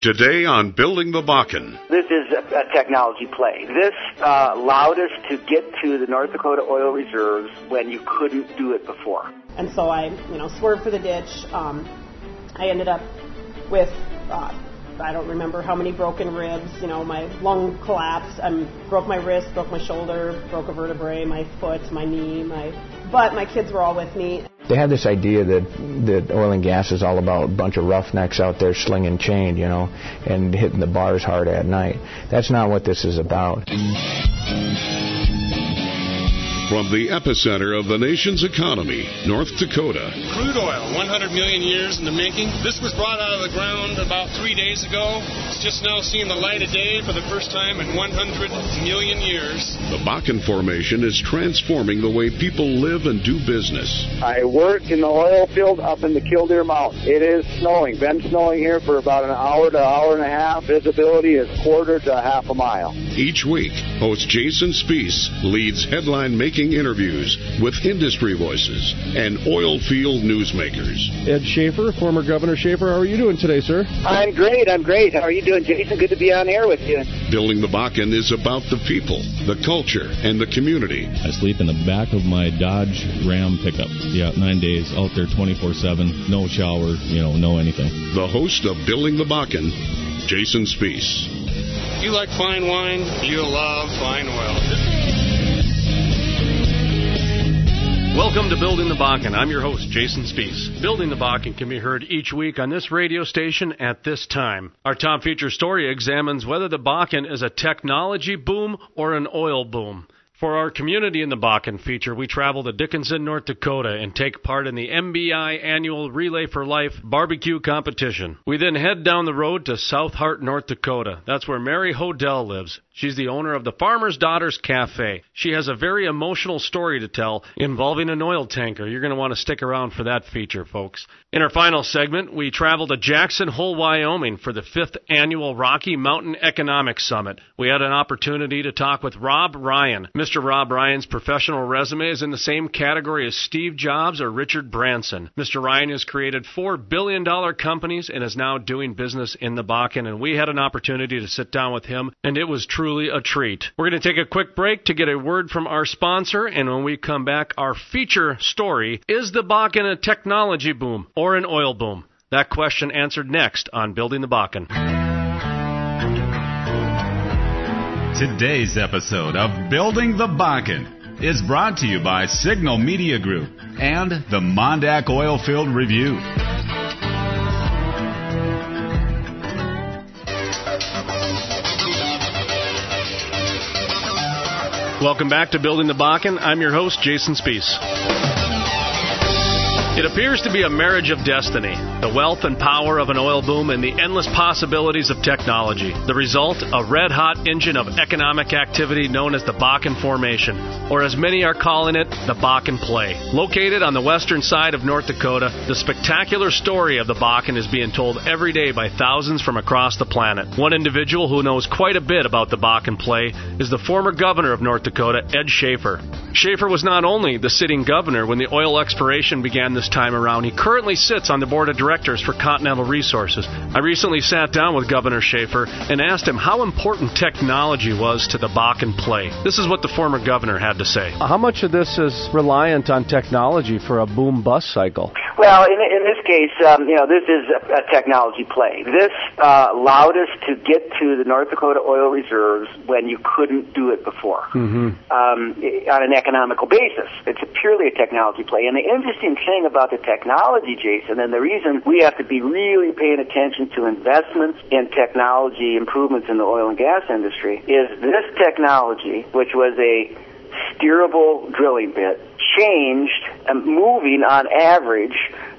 Today on Building the Bakken. This is a, a technology play. This uh, allowed us to get to the North Dakota oil reserves when you couldn't do it before. And so I, you know, swerved for the ditch. Um, I ended up with, uh, I don't remember how many broken ribs. You know, my lung collapsed. I broke my wrist, broke my shoulder, broke a vertebrae, my foot, my knee, my. But my kids were all with me. They have this idea that that oil and gas is all about a bunch of roughnecks out there slinging chain, you know, and hitting the bars hard at night. That's not what this is about. From the epicenter of the nation's economy, North Dakota. Crude oil, 100 million years in the making. This was brought out of the ground about three days ago. It's just now seeing the light of day for the first time in 100 million years. The Bakken Formation is transforming the way people live and do business. I work in the oil field up in the Killdeer Mountain. It is snowing. Been snowing here for about an hour to hour and a half. Visibility is quarter to half a mile. Each week, host Jason Spiess leads headline making interviews with industry voices and oil field newsmakers. Ed Schafer, former Governor Schafer, how are you doing today, sir? I'm great. I'm great. How are you doing, Jason? Good to be on air with you. Building the Bakken is about the people, the culture, and the community. I sleep in the back of my Dodge Ram pickup. Yeah, nine days out there 24 7, no shower, you know, no anything. The host of Building the Bakken, Jason Spiess. You like fine wine, you'll love fine oil. Welcome to Building the Bakken. I'm your host, Jason Spiess. Building the Bakken can be heard each week on this radio station at this time. Our top feature story examines whether the Bakken is a technology boom or an oil boom. For our Community in the Bakken feature, we travel to Dickinson, North Dakota and take part in the MBI annual Relay for Life barbecue competition. We then head down the road to South Heart, North Dakota. That's where Mary Hodell lives. She's the owner of the Farmer's Daughters Cafe. She has a very emotional story to tell involving an oil tanker. You're going to want to stick around for that feature, folks. In our final segment, we travel to Jackson Hole, Wyoming for the fifth annual Rocky Mountain Economic Summit. We had an opportunity to talk with Rob Ryan. Mr. Rob Ryan's professional resume is in the same category as Steve Jobs or Richard Branson. Mr. Ryan has created four billion dollar companies and is now doing business in the Bakken, and we had an opportunity to sit down with him, and it was truly a treat. We're going to take a quick break to get a word from our sponsor, and when we come back, our feature story is the Bakken a technology boom or an oil boom? That question answered next on Building the Bakken. Today's episode of Building the Bakken is brought to you by Signal Media Group and the Mondak Oilfield Review. Welcome back to Building the Bakken. I'm your host, Jason Spiess. It appears to be a marriage of destiny the wealth and power of an oil boom and the endless possibilities of technology. The result, a red hot engine of economic activity known as the Bakken Formation, or as many are calling it, the Bakken Play. Located on the western side of North Dakota, the spectacular story of the Bakken is being told every day by thousands from across the planet. One individual who knows quite a bit about the Bakken Play is the former governor of North Dakota, Ed Schafer. Schafer was not only the sitting governor when the oil exploration began this time around, he currently sits on the board of directors for Continental Resources. I recently sat down with Governor Schafer and asked him how important technology was to the Bakken play. This is what the former governor had to say. How much of this is reliant on technology for a boom bust cycle? Well, in, in this case, um, you know, this is a, a technology play. This uh, allowed us to get to the North Dakota oil reserves when you couldn't do it before Mm-hmm. um, on an economical basis. It's purely a technology play. And the interesting thing about the technology, Jason, and the reason we have to be really paying attention to investments in technology improvements in the oil and gas industry is this technology, which was a steerable drilling bit, changed, um, moving on average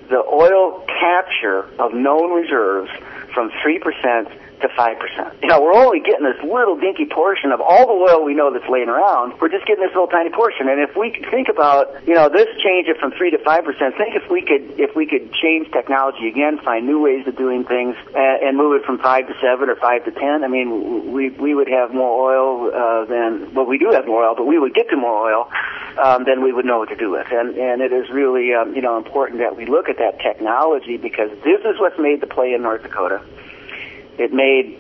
the oil capture of known reserves from 3% to 5%. You know, we're only getting this little dinky portion of all the oil we know that's laying around. We're just getting this little tiny portion. And if we could think about, you know, this change it from 3 to 5%, think if we could, if we could change technology again, find new ways of doing things and, and move it from 5 to 7 or 5 to 10, I mean, we, we would have more oil, uh, than, well, we do have more oil, but we would get to more oil, um, than we would know what to do with. And, and it is really, um, you know, important that we look at that technology because this is what's made the play in North Dakota. It made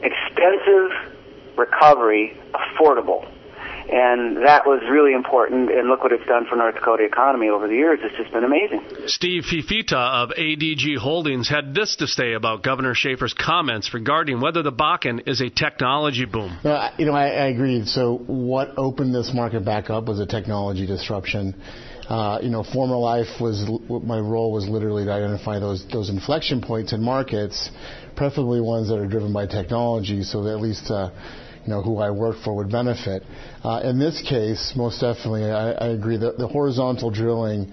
expensive recovery affordable. And that was really important, and look what it's done for North Dakota economy over the years. It's just been amazing. Steve Fifita of ADG Holdings had this to say about Governor Schafer's comments regarding whether the Bakken is a technology boom. No, you know, I, I agree. So, what opened this market back up was a technology disruption. Uh, you know, former life was my role was literally to identify those those inflection points in markets, preferably ones that are driven by technology, so that at least. Uh, you know, who I work for would benefit. Uh, in this case, most definitely, I, I agree that the horizontal drilling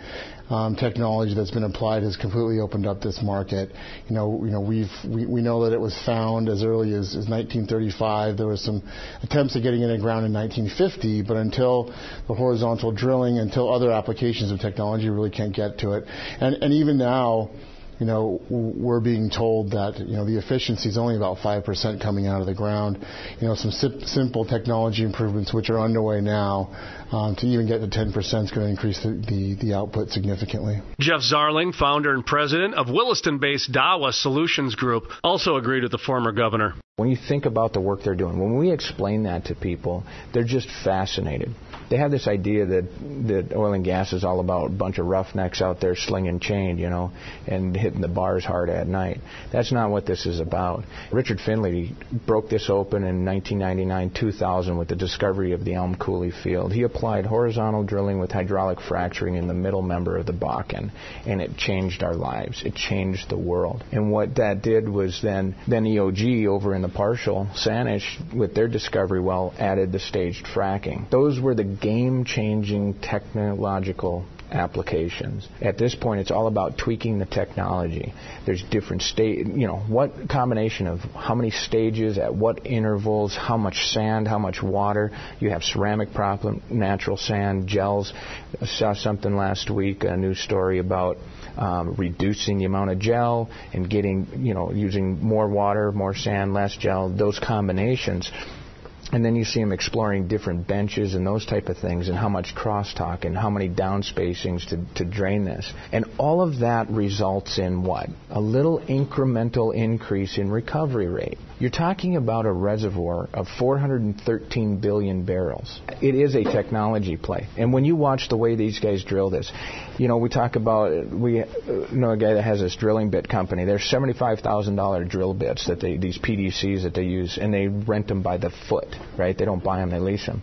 um, technology that's been applied has completely opened up this market. You know, you know, we've we, we know that it was found as early as, as 1935. There was some attempts at getting it in the ground in 1950, but until the horizontal drilling, until other applications of technology, really can't get to it. And and even now you know, we're being told that, you know, the efficiency is only about 5% coming out of the ground. You know, some sim- simple technology improvements which are underway now um, to even get to 10% is going to increase the, the, the, output significantly. Jeff Zarling, founder and president of Williston based Dawa Solutions Group, also agreed with the former governor. When you think about the work they're doing, when we explain that to people, they're just fascinated they have this idea that that oil and gas is all about a bunch of roughnecks out there slinging chain, you know, and hitting the bars hard at night. That's not what this is about. Richard Findley broke this open in 1999, 2000 with the discovery of the Elm Coulee field. He applied horizontal drilling with hydraulic fracturing in the middle member of the Bakken, and it changed our lives. It changed the world. And what that did was then then EOG over in the Parshall Sanish with their discovery well added the staged fracking. Those were the game changing technological applications. At this point, it's all about tweaking the technology. There's different state, you know, what combination of how many stages, at what intervals, how much sand, how much water. You have ceramic proppant, natural sand, gels. I saw something last week, a news story about um, reducing the amount of gel and getting, you know, using more water, more sand, less gel. Those combinations and then you see him exploring different benches and those type of things and how much crosstalk and how many down spacings to, to drain this. And all of that results in what? A little incremental increase in recovery rate. You're talking about a reservoir of 413 billion barrels. It is a technology play. And when you watch the way these guys drill this, you know, we talk about, we uh, know a guy that has this drilling bit company. There's $75,000 drill bits that they, these PDCs that they use, and they rent them by the foot, right? They don't buy them, they lease them.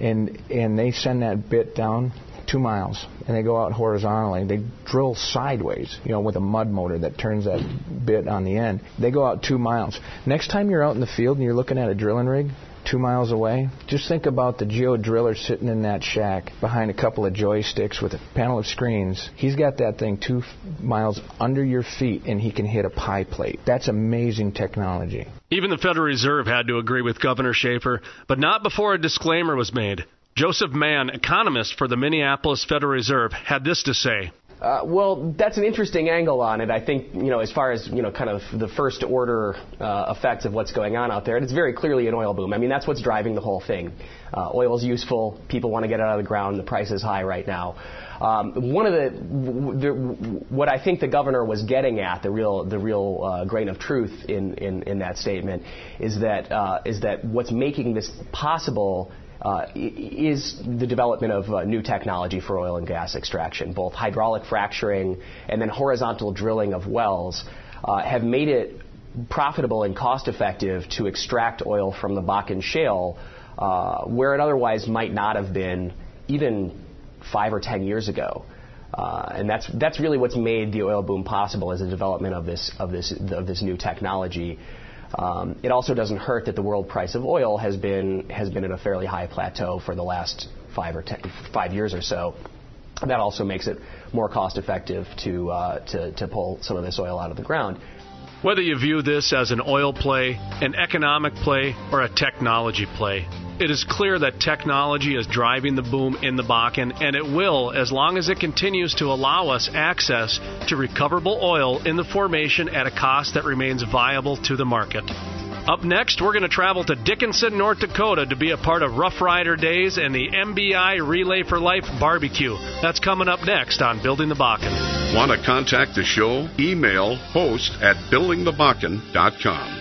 And, and they send that bit down two miles, and they go out horizontally. They drill sideways, you know, with a mud motor that turns that bit on the end. They go out two miles. Next time you're out in the field and you're looking at a drilling rig, two miles away. Just think about the geo driller sitting in that shack behind a couple of joysticks with a panel of screens. He's got that thing two f- miles under your feet and he can hit a pie plate. That's amazing technology. Even the Federal Reserve had to agree with Governor Schafer, but not before a disclaimer was made. Joseph Mann, economist for the Minneapolis Federal Reserve, had this to say. Uh, well, that's an interesting angle on it. I think, you know, as far as, you know, kind of the first order uh, effects of what's going on out there, and it's very clearly an oil boom. I mean, that's what's driving the whole thing. Uh, oil is useful. People want to get it out of the ground. The price is high right now. Um, one of the, the, what I think the governor was getting at, the real, the real uh, grain of truth in, in, in that statement, is that, uh, is that what's making this possible uh, is the development of uh, new technology for oil and gas extraction. Both hydraulic fracturing and then horizontal drilling of wells uh, have made it profitable and cost effective to extract oil from the Bakken shale, uh, where it otherwise might not have been even five or ten years ago. Uh, and that's that's really what's made the oil boom possible is the development of this of this of this new technology. Um, it also doesn't hurt that the world price of oil has been has been at a fairly high plateau for the last five or ten, five years or so. That also makes it more cost effective to, uh, to to pull some of this oil out of the ground. Whether you view this as an oil play, an economic play, or a technology play, it is clear that technology is driving the boom in the Bakken, and it will as long as it continues to allow us access to recoverable oil in the formation at a cost that remains viable to the market. Up next, we're going to travel to Dickinson, North Dakota to be a part of Rough Rider Days and the MBI Relay for Life barbecue. That's coming up next on Building the Bakken. Want to contact the show? Email host at buildingthebakken.com.